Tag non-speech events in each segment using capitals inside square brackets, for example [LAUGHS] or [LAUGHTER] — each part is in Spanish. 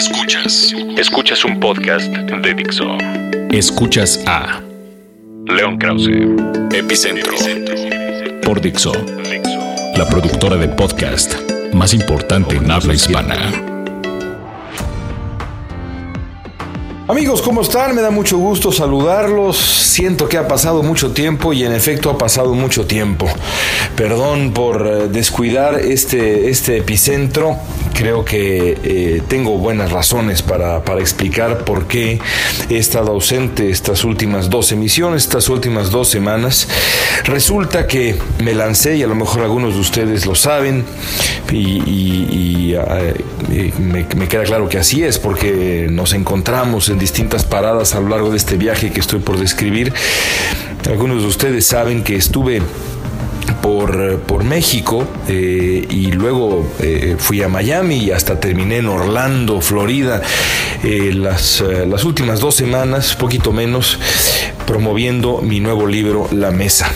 Escuchas. Escuchas un podcast de Dixo. Escuchas a León Krause. Epicentro. por Dixo, la productora de podcast más importante en habla hispana. Amigos, ¿cómo están? Me da mucho gusto saludarlos. Siento que ha pasado mucho tiempo y en efecto ha pasado mucho tiempo. Perdón por eh, descuidar este, este epicentro. Creo que eh, tengo buenas razones para, para explicar por qué he estado ausente estas últimas dos emisiones, estas últimas dos semanas. Resulta que me lancé, y a lo mejor algunos de ustedes lo saben, y, eh, eh, me, me queda claro que así es, porque nos encontramos en distintas paradas a lo largo de este viaje que estoy por describir. Algunos de ustedes saben que estuve por, por México eh, y luego eh, fui a Miami y hasta terminé en Orlando, Florida, eh, las, las últimas dos semanas, poquito menos, promoviendo mi nuevo libro La Mesa.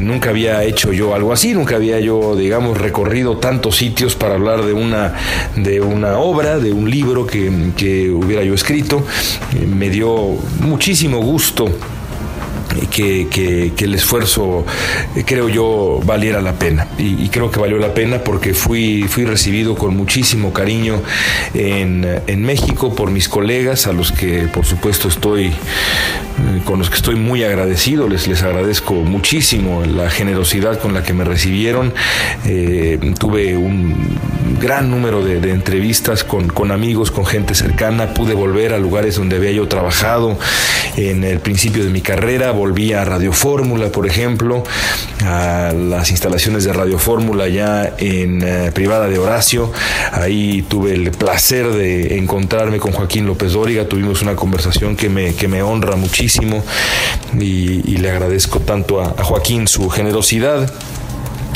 Nunca había hecho yo algo así, nunca había yo, digamos, recorrido tantos sitios para hablar de una, de una obra, de un libro que, que hubiera yo escrito. Eh, me dio muchísimo gusto que, el esfuerzo, eh, creo yo, valiera la pena. Y, y creo que valió la pena porque fui, fui recibido con muchísimo cariño en, en México por mis colegas, a los que por supuesto estoy, eh, con los que estoy muy agradecido. Les, les agradezco muchísimo la generosidad con la que me recibieron. Eh, tuve un gran número de, de entrevistas con, con amigos, con gente cercana. Pude volver a lugares donde había yo trabajado en el principio de mi carrera. Volví a Radio Fórmula, por ejemplo, a las instalaciones de Radio Fórmula ya en eh, privada de Horacio. Ahí tuve el placer de encontrarme con Joaquín López Dóriga. Tuvimos una conversación que me, que me honra muchísimo y, le agradezco tanto a Joaquín su generosidad.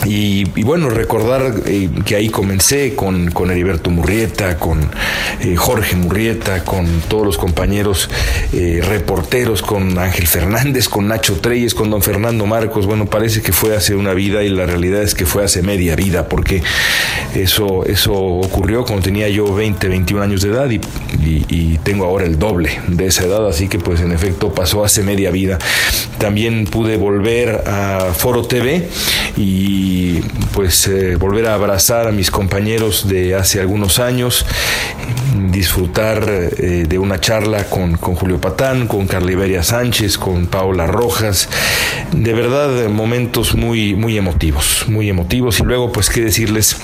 Y, y bueno, recordar eh, que ahí comencé con, con Heriberto Murrieta, con eh, Jorge Murrieta, con todos los compañeros eh, reporteros, con Ángel Fernández, con Nacho Treyes, con don Fernando Marcos. Bueno, parece que fue hace una vida y la realidad es que fue hace media vida, porque eso, eso ocurrió cuando tenía yo 20, 21 años de edad y, y- y tengo ahora el doble de esa edad, así que pues en efecto pasó hace media vida. También pude volver a Foro TV y pues eh, volver a abrazar a mis compañeros de hace algunos años, disfrutar eh, de una charla con, con Julio Patán, con Carliberia Sánchez, con Paola Rojas, de verdad eh, momentos muy, muy emotivos, muy emotivos. Y luego pues qué decirles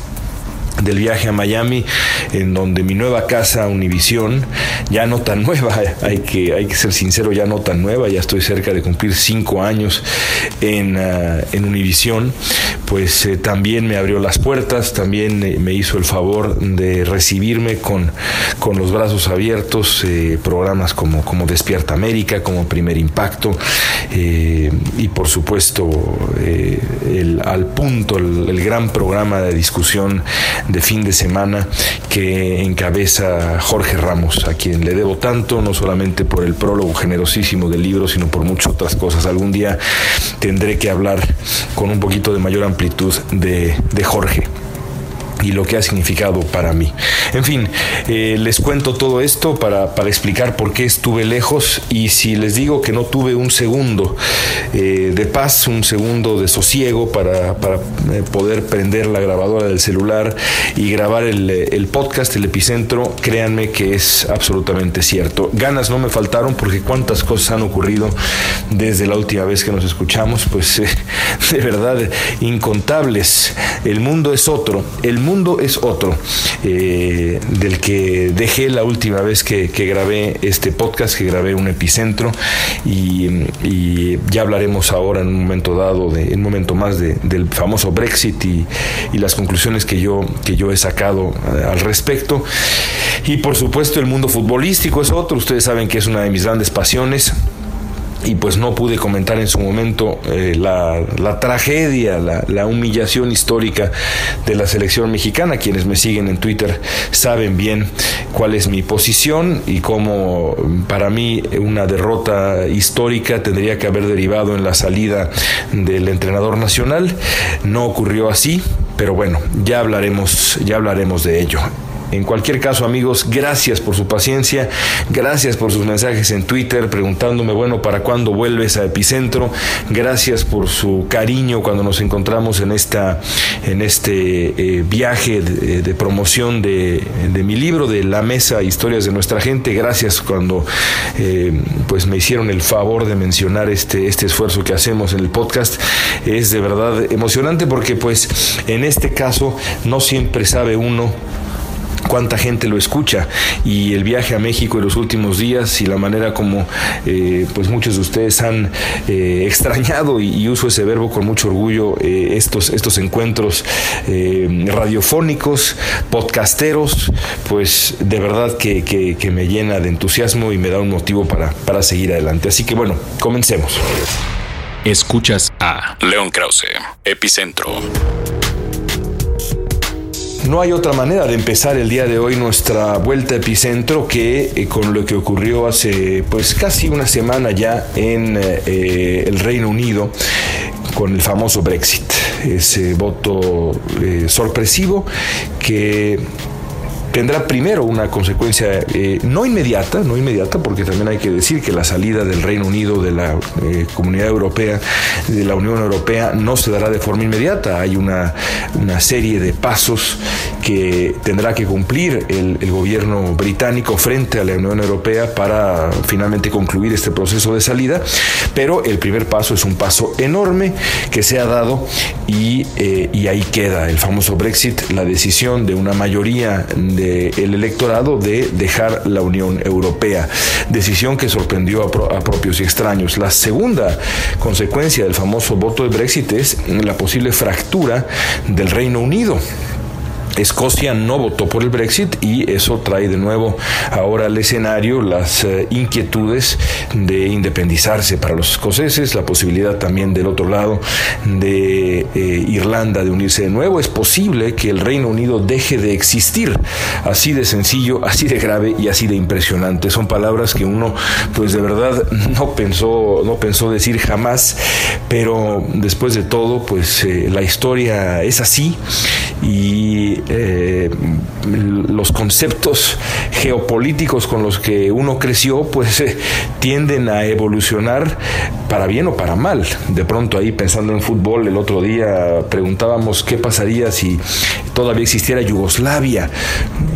del viaje a Miami, en donde mi nueva casa Univisión, ya no tan [LAUGHS] nueva, hay que, hay que ser sincero, ya no tan nueva, ya estoy cerca de cumplir cinco años en, ah, en Univisión, pues eh, también me abrió las puertas, también eh, me hizo el favor de recibirme con, con los brazos abiertos, eh, programas como, como Despierta América, como Primer Impacto, y por supuesto el, al punto, el, el gran programa de discusión de fin de semana que encabeza Jorge Ramos, a quien le debo tanto, no solamente por el prólogo generosísimo del libro, sino por muchas otras cosas. Algún día tendré que hablar con un poquito de mayor amplitud de, Jorge y lo que ha significado para mí. En fin, eh, les cuento todo esto para, para explicar por qué estuve lejos y si les digo que no tuve un segundo eh, de paz, un segundo de sosiego para, para, eh, poder prender la grabadora del celular y grabar el, el podcast, el epicentro, créanme que es absolutamente cierto. Ganas no me faltaron porque cuántas cosas han ocurrido desde la última vez que nos escuchamos, pues [LAUGHS] de verdad incontables. El mundo es otro, es otro eh, del que dejé la última vez que, grabé este podcast, que grabé un epicentro y, y ya hablaremos ahora en un momento dado, de, en un momento más de- del famoso Brexit y, y las conclusiones que yo, que yo he sacado eh, al respecto. Y por supuesto el mundo futbolístico es otro, ustedes saben que es una de mis grandes pasiones y pues no pude comentar en su momento eh, la, la tragedia, la, la humillación histórica de la selección mexicana. Quienes me siguen en Twitter saben bien cuál es mi posición y cómo para mí una derrota histórica tendría que haber derivado en la salida del entrenador nacional. No ocurrió así, pero bueno, ya hablaremos, ya hablaremos de ello. En cualquier caso, amigos, gracias por su paciencia, gracias por sus mensajes en Twitter preguntándome, bueno, ¿para cuándo vuelves a Epicentro? Gracias por su cariño cuando nos encontramos en, esta, en este eh, viaje de, promoción de, mi libro, de La Mesa, Historias de Nuestra Gente. Gracias cuando eh, pues me hicieron el favor de mencionar este, este esfuerzo que hacemos en el podcast. Es de verdad emocionante porque pues en este caso no siempre sabe uno cuánta gente lo escucha y el viaje a México en los últimos días y la manera como eh, pues muchos de ustedes han eh, extrañado y, uso ese verbo con mucho orgullo eh, estos, estos encuentros radiofónicos, podcasteros, pues de verdad que, que, me llena de entusiasmo y me da un motivo para, para seguir adelante. Así que bueno, comencemos. Escuchas a León Krause, Epicentro. No hay otra manera de empezar el día de hoy nuestra vuelta a epicentro que eh, con lo que ocurrió hace pues casi una semana ya en eh, el Reino Unido con el famoso Brexit, ese voto eh, sorpresivo que tendrá primero una consecuencia eh, no inmediata, no inmediata, porque también hay que decir que la salida del Reino Unido de la eh, Comunidad Europea, de la Unión Europea, no se dará de forma inmediata. Hay una, una serie de pasos que tendrá que cumplir el, gobierno británico frente a la Unión Europea para finalmente concluir este proceso de salida, pero el primer paso es un paso enorme que se ha dado y, eh, ahí queda el famoso Brexit, la decisión de una mayoría de el electorado de dejar la Unión Europea, decisión que sorprendió a, a propios y extraños. La segunda consecuencia del famoso voto de Brexit es la posible fractura del Reino Unido. Escocia no votó por el Brexit y eso trae de nuevo ahora al escenario las eh, inquietudes de independizarse para los escoceses, la posibilidad también del otro lado de eh, Irlanda de unirse de nuevo. Es posible que el Reino Unido deje de existir. Así de sencillo, así de grave y así de impresionante. Son palabras que uno pues de verdad [LAUGHS] no pensó, no pensó decir jamás, pero después de todo pues eh, la historia es así y eh, los conceptos geopolíticos con los que uno creció, pues eh, tienden a evolucionar para bien o para mal. De pronto ahí pensando en fútbol, el otro día preguntábamos qué pasaría si todavía existiera Yugoslavia.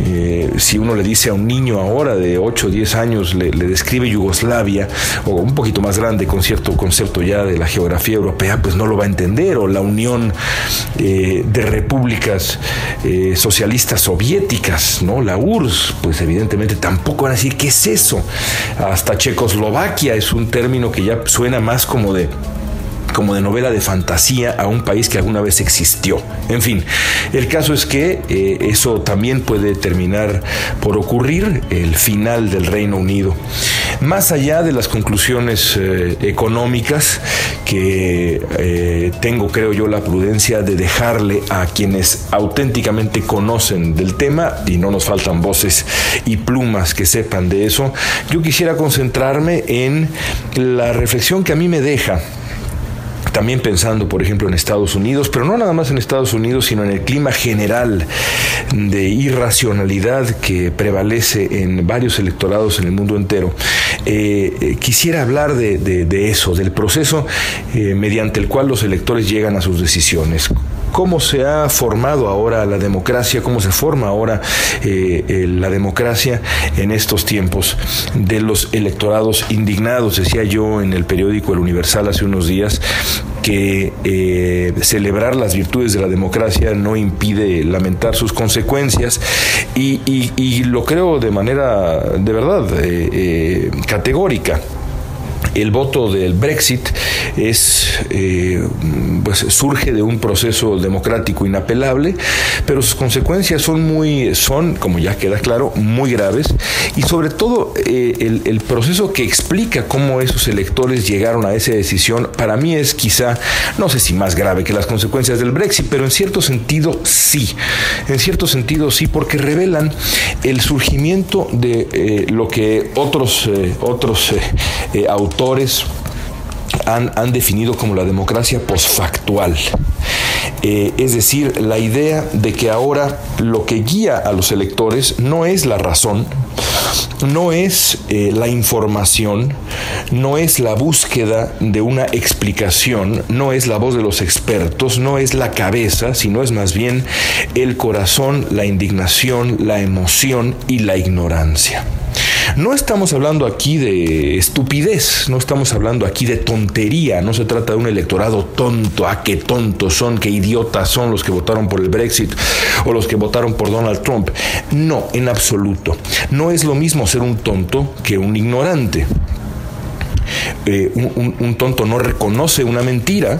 Eh, si uno le dice a un niño ahora de 8 o 10 años, le, describe Yugoslavia, o un poquito más grande con cierto concepto ya de la geografía europea, pues no lo va a entender, o la unión de repúblicas eh, socialistas soviéticas, ¿no? La URSS, pues evidentemente tampoco van a decir qué es eso. Hasta Checoslovaquia es un término que ya suena más como de como de novela de fantasía a un país que alguna vez existió. En fin, el caso es que eh, eso también puede terminar por ocurrir, el final del Reino Unido. Más allá de las conclusiones eh, económicas que eh, tengo, creo yo, la prudencia de dejarle a quienes auténticamente conocen del tema, y no nos faltan voces y plumas que sepan de eso, yo quisiera concentrarme en la reflexión que a mí me deja también pensando, por ejemplo, en Estados Unidos, pero no nada más en Estados Unidos, sino en el clima general de irracionalidad que prevalece en varios electorados en el mundo entero. Eh, eh, quisiera hablar de, eso, del proceso eh, mediante el cual los electores llegan a sus decisiones cómo se ha formado ahora la democracia, cómo se forma ahora la democracia en estos tiempos de los electorados indignados. Decía yo en el periódico El Universal hace unos días que eh, celebrar las virtudes de la democracia no impide lamentar sus consecuencias y, lo creo de manera de verdad eh, eh, categórica el voto del Brexit es, eh, pues surge de un proceso democrático inapelable, pero sus consecuencias son muy, son, como ya queda claro, muy graves. Y sobre todo eh, el, proceso que explica cómo esos electores llegaron a esa decisión, para mí es quizá, no sé si más grave que las consecuencias del Brexit, pero en cierto sentido sí, en cierto sentido sí, porque revelan el surgimiento de eh, lo que otros, otros autores han, han definido como la democracia posfactual. es decir, la idea de que ahora lo que guía a los electores no es la razón, no es eh, la información, no es la búsqueda de una explicación, no es la voz de los expertos, no es la cabeza, sino es más bien el corazón, la indignación, la emoción y la ignorancia. No estamos hablando aquí de estupidez, no estamos hablando aquí de tontería, no se trata de un electorado tonto, a qué tontos son, qué idiotas son los que votaron por el Brexit o los que votaron por Donald Trump. No, en absoluto. No es lo mismo ser un tonto que un ignorante. Eh, un, tonto no reconoce una mentira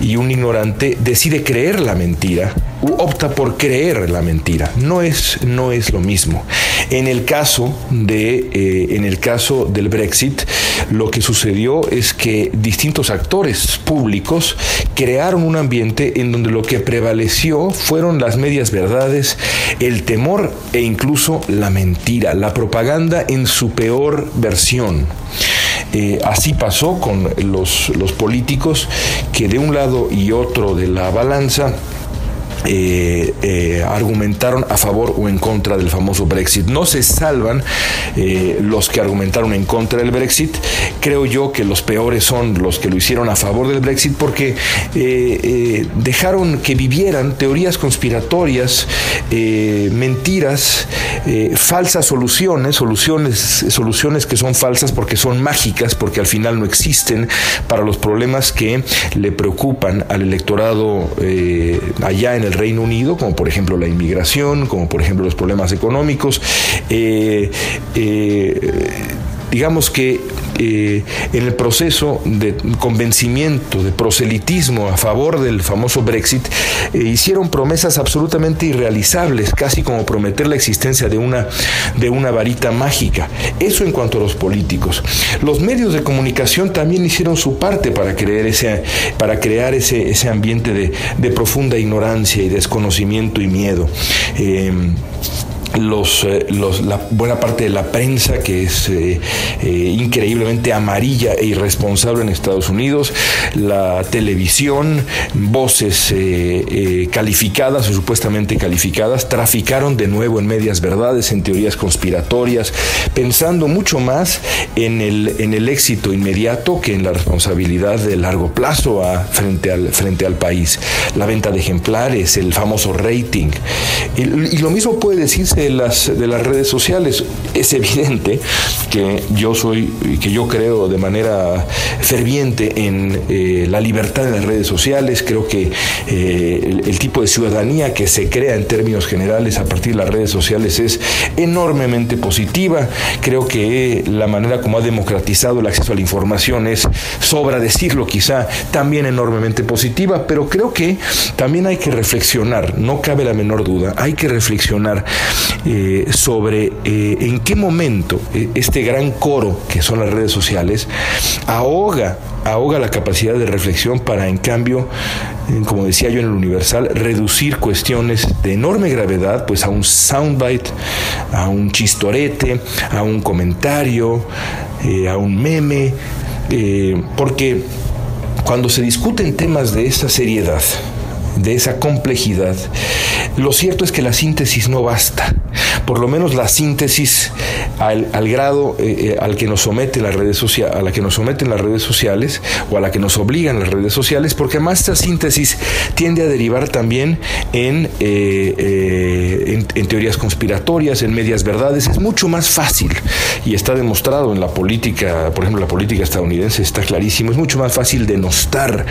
y un ignorante decide creer la mentira opta por creer la mentira. No es, no es lo mismo. En el caso de, eh, en el caso del Brexit, lo que sucedió es que distintos actores públicos crearon un ambiente en donde lo que prevaleció fueron las medias verdades, el temor e incluso la mentira, la propaganda en su peor versión. Eh, así pasó con los, los políticos que de un lado y otro de la balanza eh, eh, argumentaron a favor o en contra del famoso Brexit. No se salvan eh, los que argumentaron en contra del Brexit. Creo yo que los peores son los que lo hicieron a favor del Brexit porque dejaron que vivieran teorías conspiratorias, mentiras, falsas soluciones, soluciones, soluciones que son falsas porque son mágicas, porque al final no existen para los problemas que le preocupan al electorado allá en el Reino Unido, como por ejemplo la inmigración, como por ejemplo los problemas económicos. Eh, eh, digamos que eh, en el proceso de convencimiento, de proselitismo a favor del famoso Brexit, hicieron promesas absolutamente irrealizables, casi como prometer la existencia de una, de una varita mágica. Eso en cuanto a los políticos. Los medios de comunicación también hicieron su parte para, creer ese, para crear ese, ese ambiente de, de profunda ignorancia y desconocimiento y miedo. Eh, los, eh, los, la buena parte de la prensa que es eh, eh, increíblemente amarilla e irresponsable en Estados Unidos, la televisión, voces calificadas o supuestamente calificadas, traficaron de nuevo en medias verdades, en teorías conspiratorias, pensando mucho más en el, en el éxito inmediato que en la responsabilidad de largo plazo a, frente, al, frente al país. La venta de ejemplares, el famoso rating. y lo mismo puede decirse de las, de las redes sociales. Es evidente que yo soy, que yo creo de manera ferviente en eh, la libertad de las redes sociales. Creo que eh, el, tipo de ciudadanía que se crea en términos generales a partir de las redes sociales es enormemente positiva. Creo que la manera como ha democratizado el acceso a la información es, sobra decirlo quizá, también enormemente positiva, pero creo que también hay que reflexionar, no cabe la menor duda, hay que reflexionar eh, sobre eh, en qué momento eh, este gran coro que son las redes sociales ahoga, ahoga la capacidad de reflexión para en cambio, como decía yo en el Universal, reducir cuestiones de enorme gravedad pues a un soundbite, a un chistorete, a un comentario, a un meme, porque cuando se discuten temas de esa seriedad, de esa complejidad, lo cierto es que la síntesis no basta por lo menos la síntesis al, grado eh, eh, al que nos someten las redes sociales, a la que nos someten las redes sociales o a la que nos obligan las redes sociales, porque además esta síntesis tiende a derivar también en, eh, en, teorías conspiratorias, en medias verdades. Es mucho más fácil y está demostrado en la política, por ejemplo, la política estadounidense está clarísimo. Es mucho más fácil denostar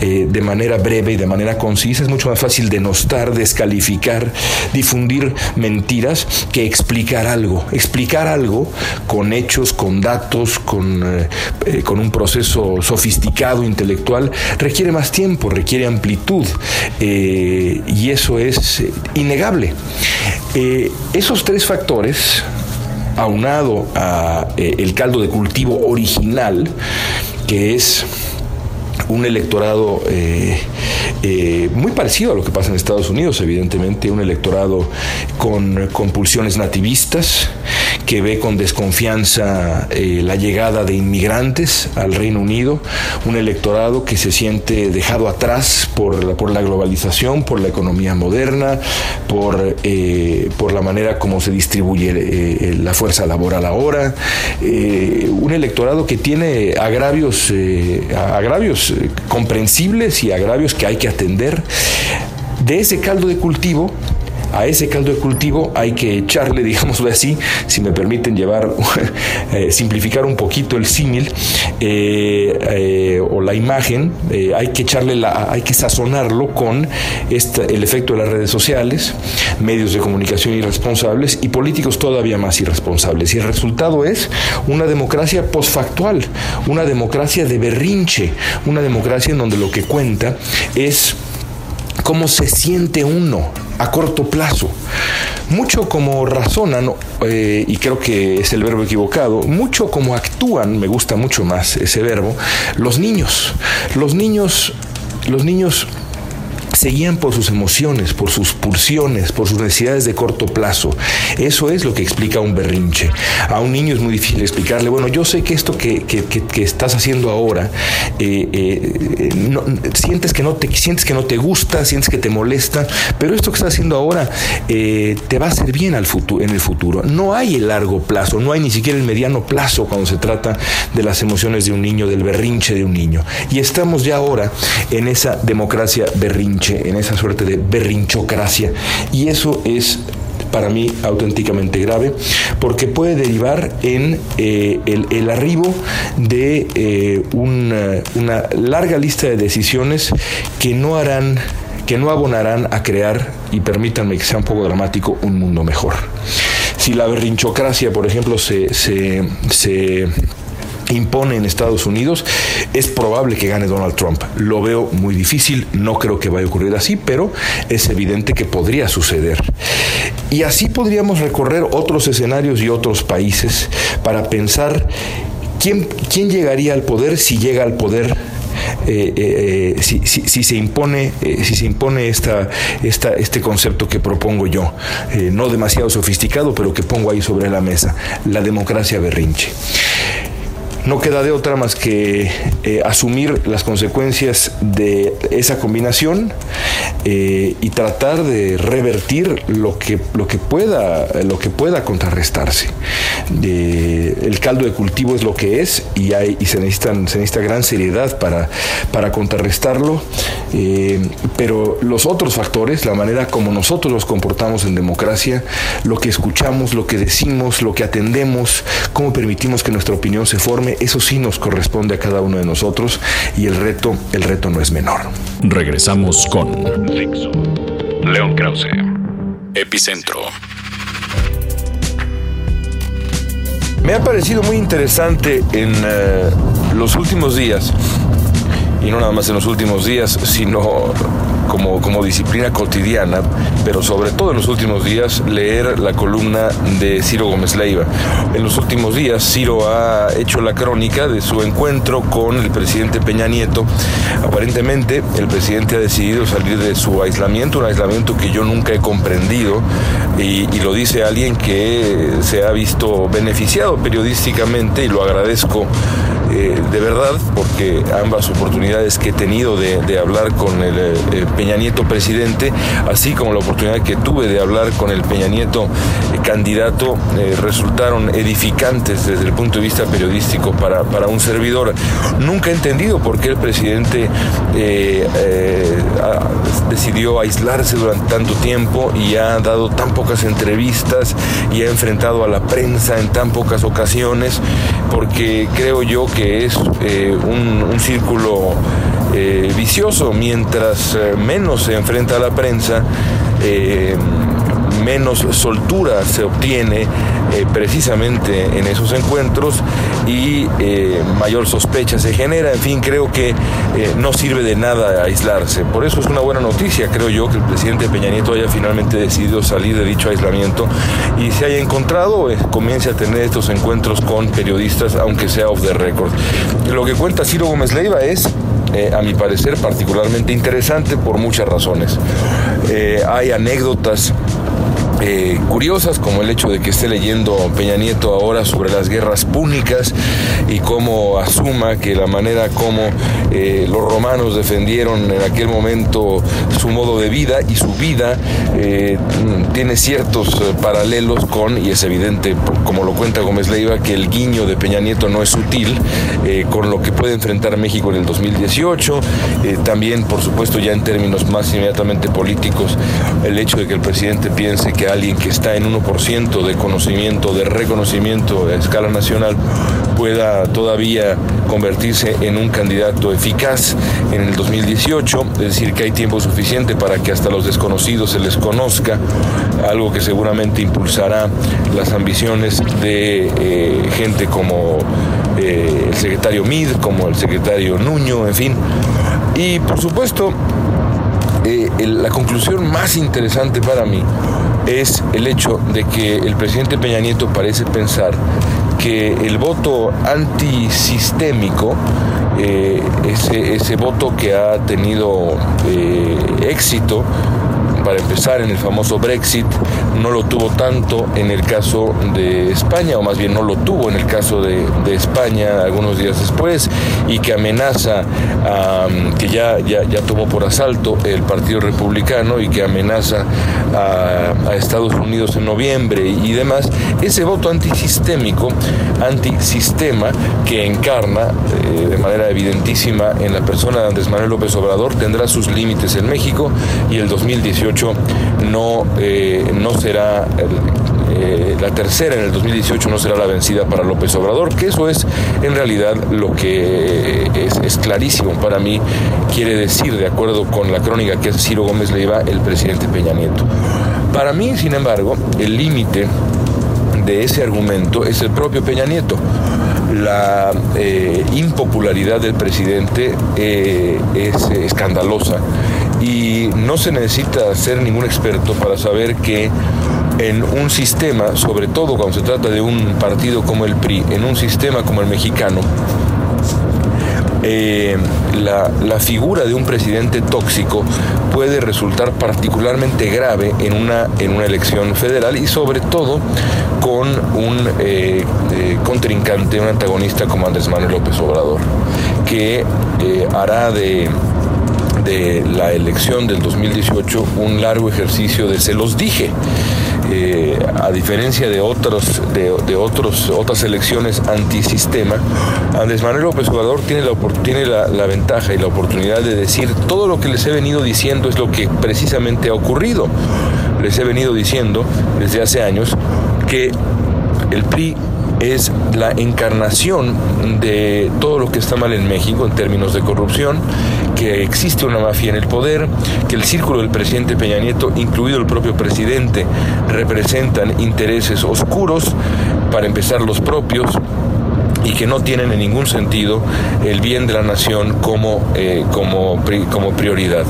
de manera breve y de manera concisa. Es mucho más fácil denostar, descalificar, difundir mentiras que explicar algo. Explicar algo con hechos, con datos, con, eh, eh, con un proceso sofisticado, intelectual, requiere más tiempo, requiere amplitud eh, y eso es innegable. esos tres factores, aunado a el caldo de cultivo original, que es un electorado eh, muy parecido a lo que pasa en Estados Unidos, evidentemente, un electorado con, compulsiones nativistas, que ve con desconfianza eh, la llegada de inmigrantes al Reino Unido, un electorado que se siente dejado atrás por la, por la globalización, por la economía moderna, por, eh, por la manera como se distribuye la fuerza laboral ahora, un electorado que tiene agravios, agravios comprensibles y agravios que hay que atender. De ese caldo de cultivo a ese caldo de cultivo hay que echarle, [LAUGHS] digámoslo así, si me permiten llevar, [LAUGHS] eh, simplificar un poquito el símil eh, eh, o la imagen, hay que echarle la, hay que sazonarlo con el efecto de las redes sociales, medios de comunicación irresponsables y políticos todavía más irresponsables. Y el resultado es una democracia posfactual, una democracia de berrinche, una democracia en donde lo que cuenta es cómo se siente uno a corto plazo. Mucho como razonan, eh, y creo que es el verbo equivocado, mucho como actúan, me gusta mucho más ese verbo, los niños. Los niños, los niños seguían por sus emociones, por sus pulsiones, por sus necesidades de corto plazo. Eso es lo que explica un berrinche. A un niño es muy difícil explicarle, bueno, yo sé que esto que, estás haciendo ahora, eh, eh, sientes, que no te, sientes que no te gusta, sientes que te molesta, pero esto que estás haciendo ahora eh, te va a hacer bien al futuro, en el futuro. No hay el largo plazo, no hay ni siquiera el mediano plazo cuando se trata de las emociones de un niño, del berrinche de un niño. Y estamos ya ahora en esa democracia berrinche en esa suerte de berrinchocracia. Y eso es para mí auténticamente grave, porque puede derivar en eh, el, arribo de eh, una, una larga lista de decisiones que no harán que no abonarán a crear, y permítanme que sea un poco dramático, un mundo mejor. Si la berrinchocracia, por ejemplo, se impone en Estados Unidos, es probable que gane Donald Trump. Lo veo muy difícil, no creo que vaya a ocurrir así, pero es evidente que podría suceder. Y así podríamos recorrer otros escenarios y otros países para pensar quién, quién llegaría al poder si llega al poder eh, eh, si, se impone, eh, si se impone esta, esta, este concepto que propongo yo, no demasiado sofisticado, pero que pongo ahí sobre la mesa, la democracia berrinche no queda de otra más que eh, asumir las consecuencias de esa combinación eh, y tratar de revertir lo que, lo que, pueda, lo que pueda contrarrestarse. el caldo de cultivo es lo que es y, hay, y se, necesitan, se necesita gran seriedad para, para contrarrestarlo, eh, pero los otros factores, la manera como nosotros nos comportamos en democracia, lo que escuchamos, lo que decimos, lo que atendemos, cómo permitimos que nuestra opinión se forme, eso sí nos corresponde a cada uno de nosotros y el reto, el reto no es menor. Regresamos con León Krause, Epicentro. Me ha parecido muy interesante en eh, los últimos días, y no nada más en los últimos días, sino como, como disciplina cotidiana, pero sobre todo en los últimos días, leer la columna de Ciro Gómez Leiva. En los últimos días, Ciro ha hecho la crónica de su encuentro con el presidente Peña Nieto. Aparentemente, el presidente ha decidido salir de su aislamiento, un aislamiento que yo nunca he comprendido, y, lo dice alguien que se ha visto beneficiado periodísticamente, y lo agradezco eh, de verdad, porque ambas oportunidades que he tenido de, hablar con el eh, Peña Nieto presidente, así como la oportunidad que tuve de hablar con el Peña Nieto eh, candidato, eh, resultaron edificantes desde el punto de vista periodístico para, un servidor. Nunca he entendido por qué el presidente eh, decidió aislarse durante tanto tiempo y ha dado tan pocas entrevistas y ha enfrentado a la prensa en tan pocas ocasiones, porque creo yo que es un, un círculo eh, vicioso. Mientras eh, menos se enfrenta a la prensa, eh, menos soltura se obtiene precisamente en esos encuentros y mayor sospecha se genera. En fin, creo que no sirve de nada aislarse. Por eso es una buena noticia, creo yo, que el presidente Peña Nieto haya finalmente decidido salir de dicho aislamiento y se haya encontrado, comience a tener estos encuentros con periodistas, aunque sea off the record. Lo que cuenta Ciro Gómez Leiva es eh, a mi parecer, particularmente interesante por muchas razones. Eh, hay anécdotas eh, curiosas, como el hecho de que esté leyendo Peña Nieto ahora sobre las guerras púnicas y cómo asuma que la manera como eh, los romanos defendieron en aquel momento su modo de vida y su vida eh, tiene ciertos paralelos con, y es evidente, como lo cuenta Gómez Leiva, que el guiño de Peña Nieto no es sutil con lo que puede enfrentar México en el 2018. también, por supuesto, ya en términos más inmediatamente políticos, el hecho de que el presidente piense que alguien que está en 1% de conocimiento, de reconocimiento a escala nacional, pueda todavía convertirse en un candidato eficaz en el 2018, es decir, que hay tiempo suficiente para que hasta los desconocidos se les conozca, algo que seguramente impulsará las ambiciones de eh, gente como eh, el secretario Mid, como el secretario Nuño, en fin. Y por supuesto, eh, la conclusión más interesante para mí es el hecho de que el presidente Peña Nieto parece pensar que el voto antisistémico, eh, ese, ese, voto que ha tenido eh, éxito, para empezar en el famoso Brexit, no lo tuvo tanto en el caso de España, o más bien no lo tuvo en el caso de, España algunos días después, y que amenaza, que ya, ya, ya, tomó por asalto el Partido Republicano y que amenaza a, Estados Unidos en noviembre y demás, ese voto antisistémico, antisistema que encarna eh, de manera evidentísima en la persona de Andrés Manuel López Obrador, tendrá sus límites en México y el 2018 no, eh, no será eh, la tercera en el 2018 no será la vencida para López Obrador, que eso es en realidad lo que es, clarísimo para mí, quiere decir, de acuerdo con la crónica que es Ciro Gómez Leiva, el presidente Peña Nieto. Para mí, sin embargo, el límite de ese argumento es el propio Peña Nieto. La eh, impopularidad del presidente es escandalosa y no se necesita ser ningún experto para saber que en un sistema, sobre todo cuando se trata de un partido como el PRI, en un sistema como el mexicano, eh, la, figura de un presidente tóxico puede resultar particularmente grave en una, en una elección federal y sobre todo con un eh, eh, contrincante, un antagonista como Andrés Manuel López Obrador, que hará de de la elección del 2018 un largo ejercicio de se los dije. Eh, a diferencia de, otros, de, otros, otras elecciones antisistema, Andrés Manuel López Obrador tiene, la, tiene la, la, ventaja y la oportunidad de decir todo lo que les he venido diciendo es lo que precisamente ha ocurrido. Les he venido diciendo desde hace años que el PRI es la encarnación de todo lo que está mal en México en términos de corrupción, que existe una mafia en el poder, que el círculo del presidente Peña Nieto, incluido el propio presidente, representan intereses oscuros, para empezar los propios, y que no tienen en ningún sentido el bien de la nación como, eh, como, como prioridad.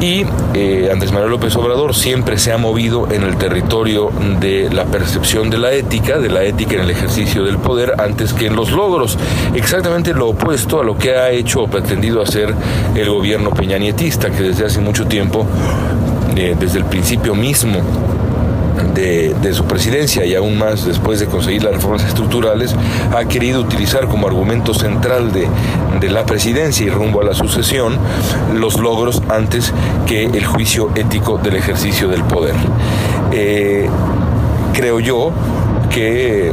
Y eh, Andrés Manuel López Obrador siempre se ha movido en el territorio de la percepción de la ética, de la ética en el ejercicio del poder, antes que en los logros. Exactamente lo opuesto a lo que ha hecho o pretendido hacer el gobierno peñanietista, que desde hace mucho tiempo, eh, desde el principio mismo, de, su presidencia y aún más después de conseguir las reformas estructurales, ha querido utilizar como argumento central de, la presidencia y rumbo a la sucesión los logros antes que el juicio ético del ejercicio del poder. Eh, creo yo que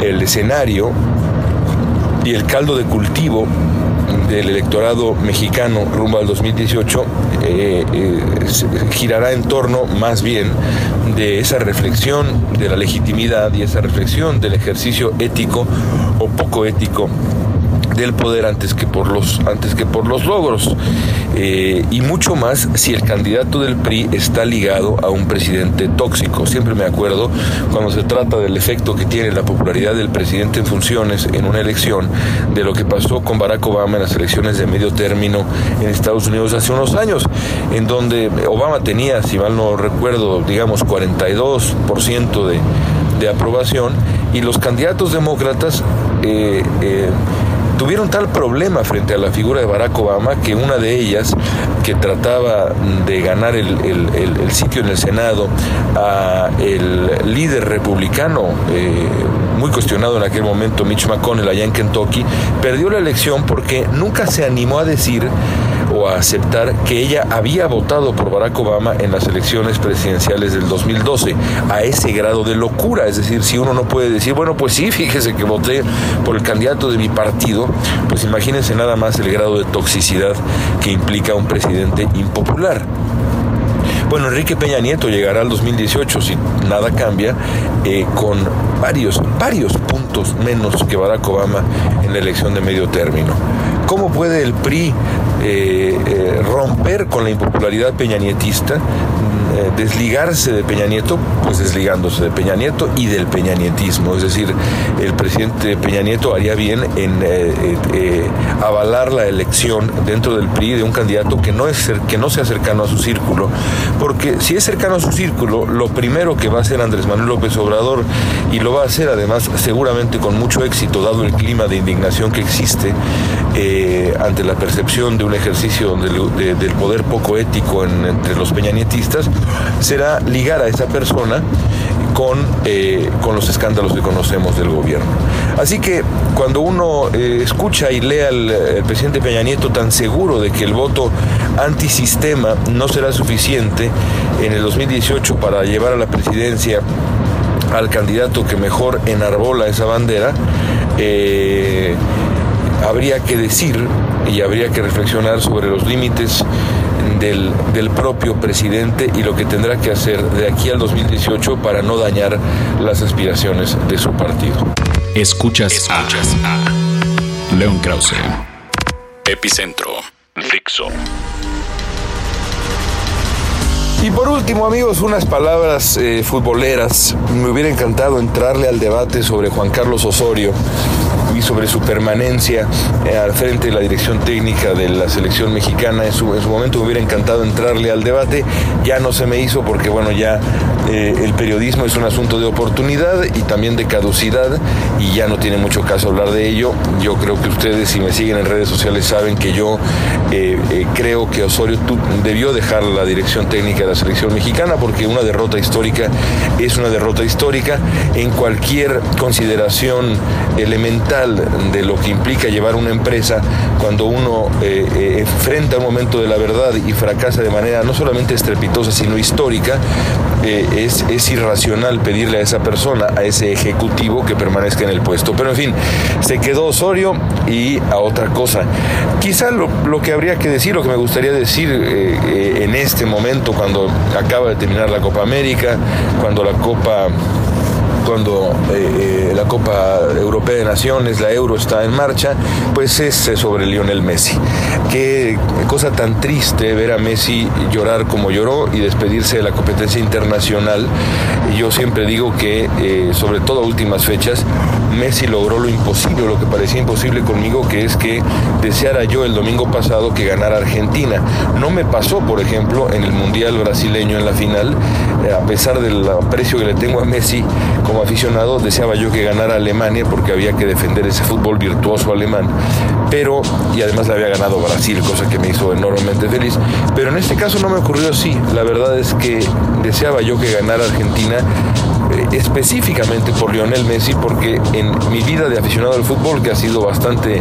el escenario y el caldo de cultivo del electorado mexicano rumbo al 2018 eh, eh, girará en torno más bien de esa reflexión de la legitimidad y esa reflexión del ejercicio ético o poco ético del poder antes que por los, antes que por los logros. Eh, y mucho más si el candidato del PRI está ligado a un presidente tóxico. Siempre me acuerdo cuando se trata del efecto que tiene la popularidad del presidente en funciones en una elección, de lo que pasó con Barack Obama en las elecciones de medio término en Estados Unidos hace unos años, en donde Obama tenía, si mal no recuerdo, digamos 42% de, de aprobación y los candidatos demócratas eh, eh, tuvieron tal problema frente a la figura de Barack Obama que una de ellas, que trataba de ganar el, sitio en el Senado a el líder republicano, eh, muy cuestionado en aquel momento, Mitch McConnell, allá en Kentucky, perdió la elección porque nunca se animó a decir o a aceptar que ella había votado por Barack Obama en las elecciones presidenciales del 2012, a ese grado de locura. Es decir, si uno no puede decir, bueno, pues sí, [LAUGHS] fíjese que voté por el candidato de mi partido, pues imagínense nada más el grado de toxicidad que implica un presidente impopular. Bueno, Enrique Peña Nieto llegará al 2018, si nada cambia, eh, con varios, varios puntos menos que Barack Obama en la elección de medio término. ¿Cómo puede el PRI eh, eh, romper con la impopularidad peñanietista, eh, desligarse de Peña Nieto, pues desligándose de Peña Nieto y del peñanietismo. Es decir, el presidente Peña Nieto haría bien en avalar la elección dentro del PRI de un candidato que no, es, que no sea cercano a su círculo. Porque si es cercano a su círculo, lo primero que va a hacer Andrés Manuel López Obrador, y lo va a hacer además seguramente con mucho éxito, dado el clima de indignación que existe ante la percepción de un ejercicio del poder poco ético entre los peñanietistas, será ligar a esa persona con, eh, con los escándalos que conocemos del gobierno. Así que cuando uno eh, escucha y lee al presidente Peña Nieto tan seguro de que el voto antisistema no será suficiente en el 2018 para llevar a la presidencia al candidato que mejor enarbola esa bandera, eh, habría que decir y habría que reflexionar sobre los límites del, del, propio presidente y lo que tendrá que hacer de aquí al 2018 para no dañar las aspiraciones de su partido. Escuchas, Escuchas a, León Krause. Epicentro. Fixo. Y por último, amigos, unas palabras eh, futboleras. Me hubiera encantado entrarle al debate sobre Juan Carlos Osorio y sobre su permanencia eh, al frente de la dirección técnica de la selección mexicana. En su, en su, momento me hubiera encantado entrarle al debate. Ya no se me hizo porque, bueno, ya eh, el periodismo es un asunto de oportunidad y también de caducidad y ya no tiene mucho caso hablar de ello. Yo creo que ustedes, si me siguen en redes sociales, saben que yo creo que Osorio debió dejar la dirección técnica de la selección mexicana porque una derrota histórica es una derrota histórica en cualquier consideración elemental de lo que implica llevar una empresa cuando uno eh, eh, enfrenta un momento de la verdad y fracasa de manera no solamente estrepitosa sino histórica eh, es, es irracional pedirle a esa persona, a ese ejecutivo que permanezca en el puesto. Pero en fin, se quedó Osorio y a otra cosa. Quizá lo, lo que habría que decir, lo que me gustaría decir en este momento, cuando acaba de terminar la Copa América, cuando la Copa cuando eh, eh, la Copa Europea de Naciones, la Euro está en marcha, pues es eh, sobre Lionel Messi. Qué cosa tan triste ver a Messi llorar como lloró y despedirse de la competencia internacional. Yo siempre digo que, sobre todo a últimas fechas, Messi logró lo imposible, lo que parecía imposible conmigo, que es que deseara yo el domingo pasado que ganara Argentina. No me pasó, por ejemplo, en el Mundial brasileño en la final, a pesar del aprecio que le tengo a Messi, como aficionado deseaba yo que ganara Alemania porque había que defender ese fútbol virtuoso alemán, pero y además le había ganado Brasil, cosa que me hizo enormemente feliz, pero en este caso no me ocurrió así, la verdad es que deseaba yo que ganara Argentina eh, específicamente por Lionel Messi porque en mi vida de aficionado al fútbol que ha sido bastante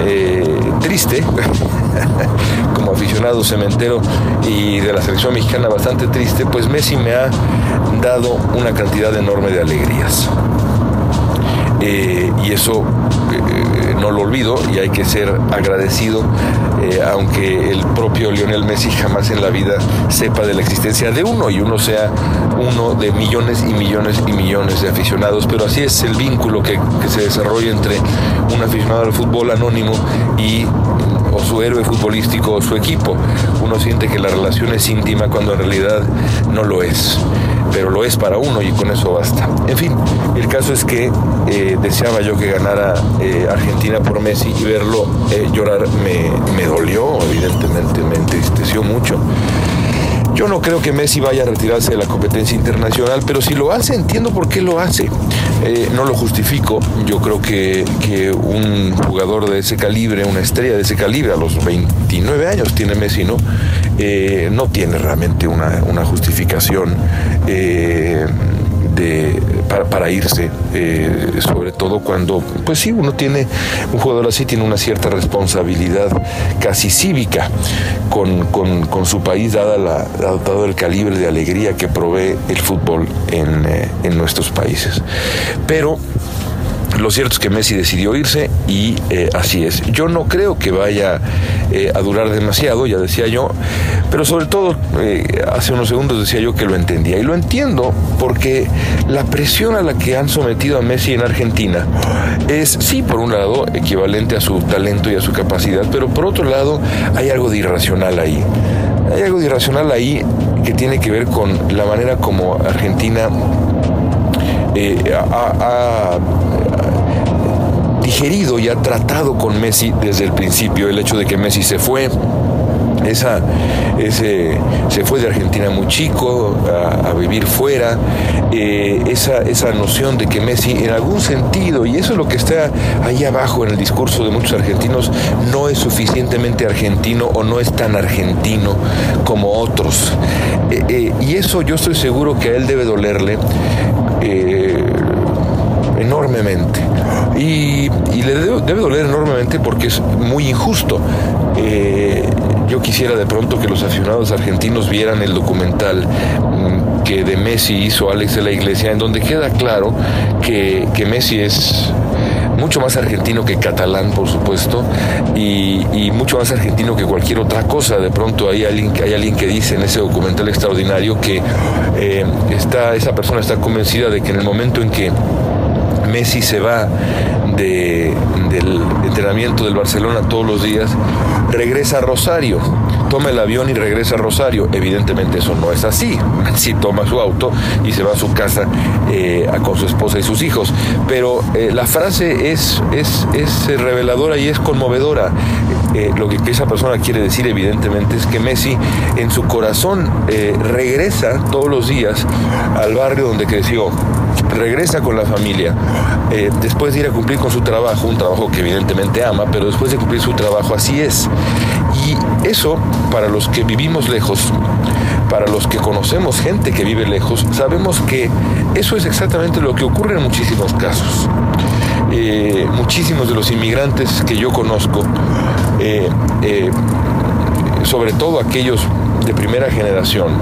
eh, triste [LAUGHS] [LAUGHS] como aficionado cementero y de la selección mexicana bastante triste pues Messi me ha dado una cantidad enorme de alegrías. Eh, y eso eh, no lo olvido y hay que ser agradecido, eh, aunque el propio Lionel Messi jamás en la vida sepa de la existencia de uno y uno sea uno de millones y millones y millones de aficionados, pero así es el vínculo que, que se desarrolla entre un aficionado al fútbol anónimo y o su héroe futbolístico o su equipo. Uno siente que la relación es íntima cuando en realidad no lo es, pero lo es para uno y con eso basta. En fin, el caso es que eh, deseaba yo que ganara eh, Argentina por Messi y verlo eh, llorar me, me dolió, evidentemente me entristeció mucho. Yo no creo que Messi vaya a retirarse de la competencia internacional, pero si lo hace, entiendo por qué lo hace. Eh, no lo justifico, yo creo que, que, un jugador de ese calibre, una estrella de ese calibre, a los 29 años tiene Messi, ¿no? Eh, no tiene realmente una, una justificación. Eh, de, para, irse, eh, sobre todo cuando, pues sí, uno tiene, un jugador así tiene una cierta responsabilidad casi cívica con, con, su país, dada la, dado el calibre de alegría que provee el fútbol en, eh, en nuestros países. Pero lo cierto es que Messi decidió irse y eh, así es. Yo no creo que vaya eh, a durar demasiado, ya decía yo, pero sobre todo eh, hace unos segundos decía yo que lo entendía. Y lo entiendo porque la presión a la que han sometido a Messi en Argentina es, sí, por un lado, equivalente a su talento y a su capacidad, pero por otro lado hay algo de irracional ahí. Hay algo de irracional ahí que tiene que ver con la manera como Argentina ha, digerido y ha tratado con Messi desde el principio el hecho de que Messi se fue. Esa, ese, se fue de Argentina muy chico a, vivir fuera, eh, esa, esa noción de que Messi en algún sentido, y eso es lo que está ahí abajo en el discurso de muchos argentinos, no es suficientemente argentino o no es tan argentino como otros. Eh, eh, y eso yo estoy seguro que a él debe dolerle enormemente. Y, le debe, doler enormemente porque es muy injusto. Eh, yo quisiera de pronto que los aficionados argentinos vieran el documental mm, que de Messi hizo Alex de la Iglesia, en donde queda claro que, Messi es mucho más argentino que catalán, por supuesto, y, mucho más argentino que cualquier otra cosa. De pronto hay alguien, hay alguien que dice en ese documental extraordinario que eh, está, esa persona está convencida de que en el momento en que Messi se va del entrenamiento del Barcelona todos los días, regresa a Rosario, toma el avión y regresa a Rosario. Evidentemente eso no es así. [LAUGHS] Messi toma su auto y se va a su casa eh, con su esposa y sus hijos. Pero eh, la frase es, es, es, reveladora y es conmovedora. Eh, lo que esa persona quiere decir evidentemente es que Messi en su corazón regresa todos los días al barrio donde creció regresa con la familia, eh, después de ir a cumplir con su trabajo, un trabajo que evidentemente ama, pero después de cumplir su trabajo así es. Y eso, para los que vivimos lejos, para los que conocemos gente que vive lejos, sabemos que eso es exactamente lo que ocurre en muchísimos casos. Eh, muchísimos de los inmigrantes que yo conozco, eh, sobre todo aquellos de primera generación,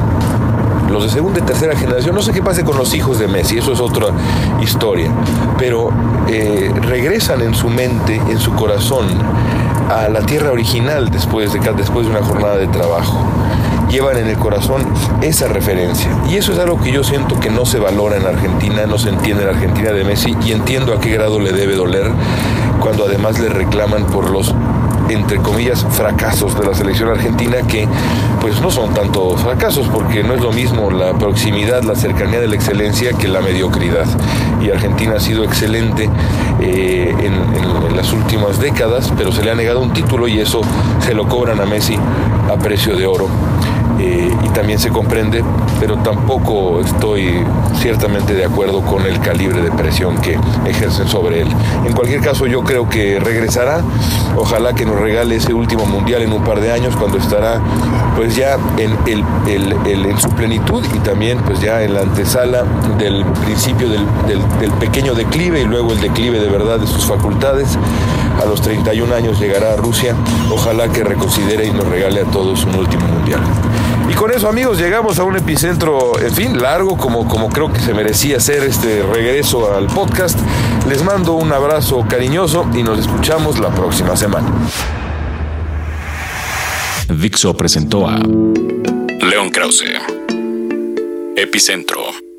los de segunda y tercera generación, no sé qué pase con los hijos de Messi, eso es otra historia, pero eh, regresan en su mente, en su corazón, a la tierra original después de, después de una jornada de trabajo. Llevan en el corazón esa referencia. Y eso es algo que yo siento que no se valora en Argentina, no se entiende en Argentina de Messi y entiendo a qué grado le debe doler cuando además le reclaman por los entre comillas, fracasos de la selección argentina que pues no son tanto fracasos porque no es lo mismo la proximidad, la cercanía de la excelencia que la mediocridad. Y Argentina ha sido excelente eh, en, las últimas décadas, pero se le ha negado un título y eso se lo cobran a Messi a precio de oro. Eh, y también se comprende, pero tampoco estoy ciertamente de acuerdo con el calibre de presión que ejercen sobre él. En cualquier caso, yo creo que regresará. Ojalá que nos regale ese último mundial en un par de años, cuando estará pues ya en, en su plenitud y también pues ya en la antesala del principio del, del pequeño declive y luego el declive de verdad de sus facultades. A los 31 años llegará a Rusia. Ojalá que reconsidere y nos regale a todos un último mundial. Y con eso, amigos, llegamos a un epicentro, en fin, largo, como, como creo que se merecía hacer este regreso al podcast. Les mando un abrazo cariñoso y nos escuchamos la próxima semana. Dixo presentó a León Krause. Epicentro.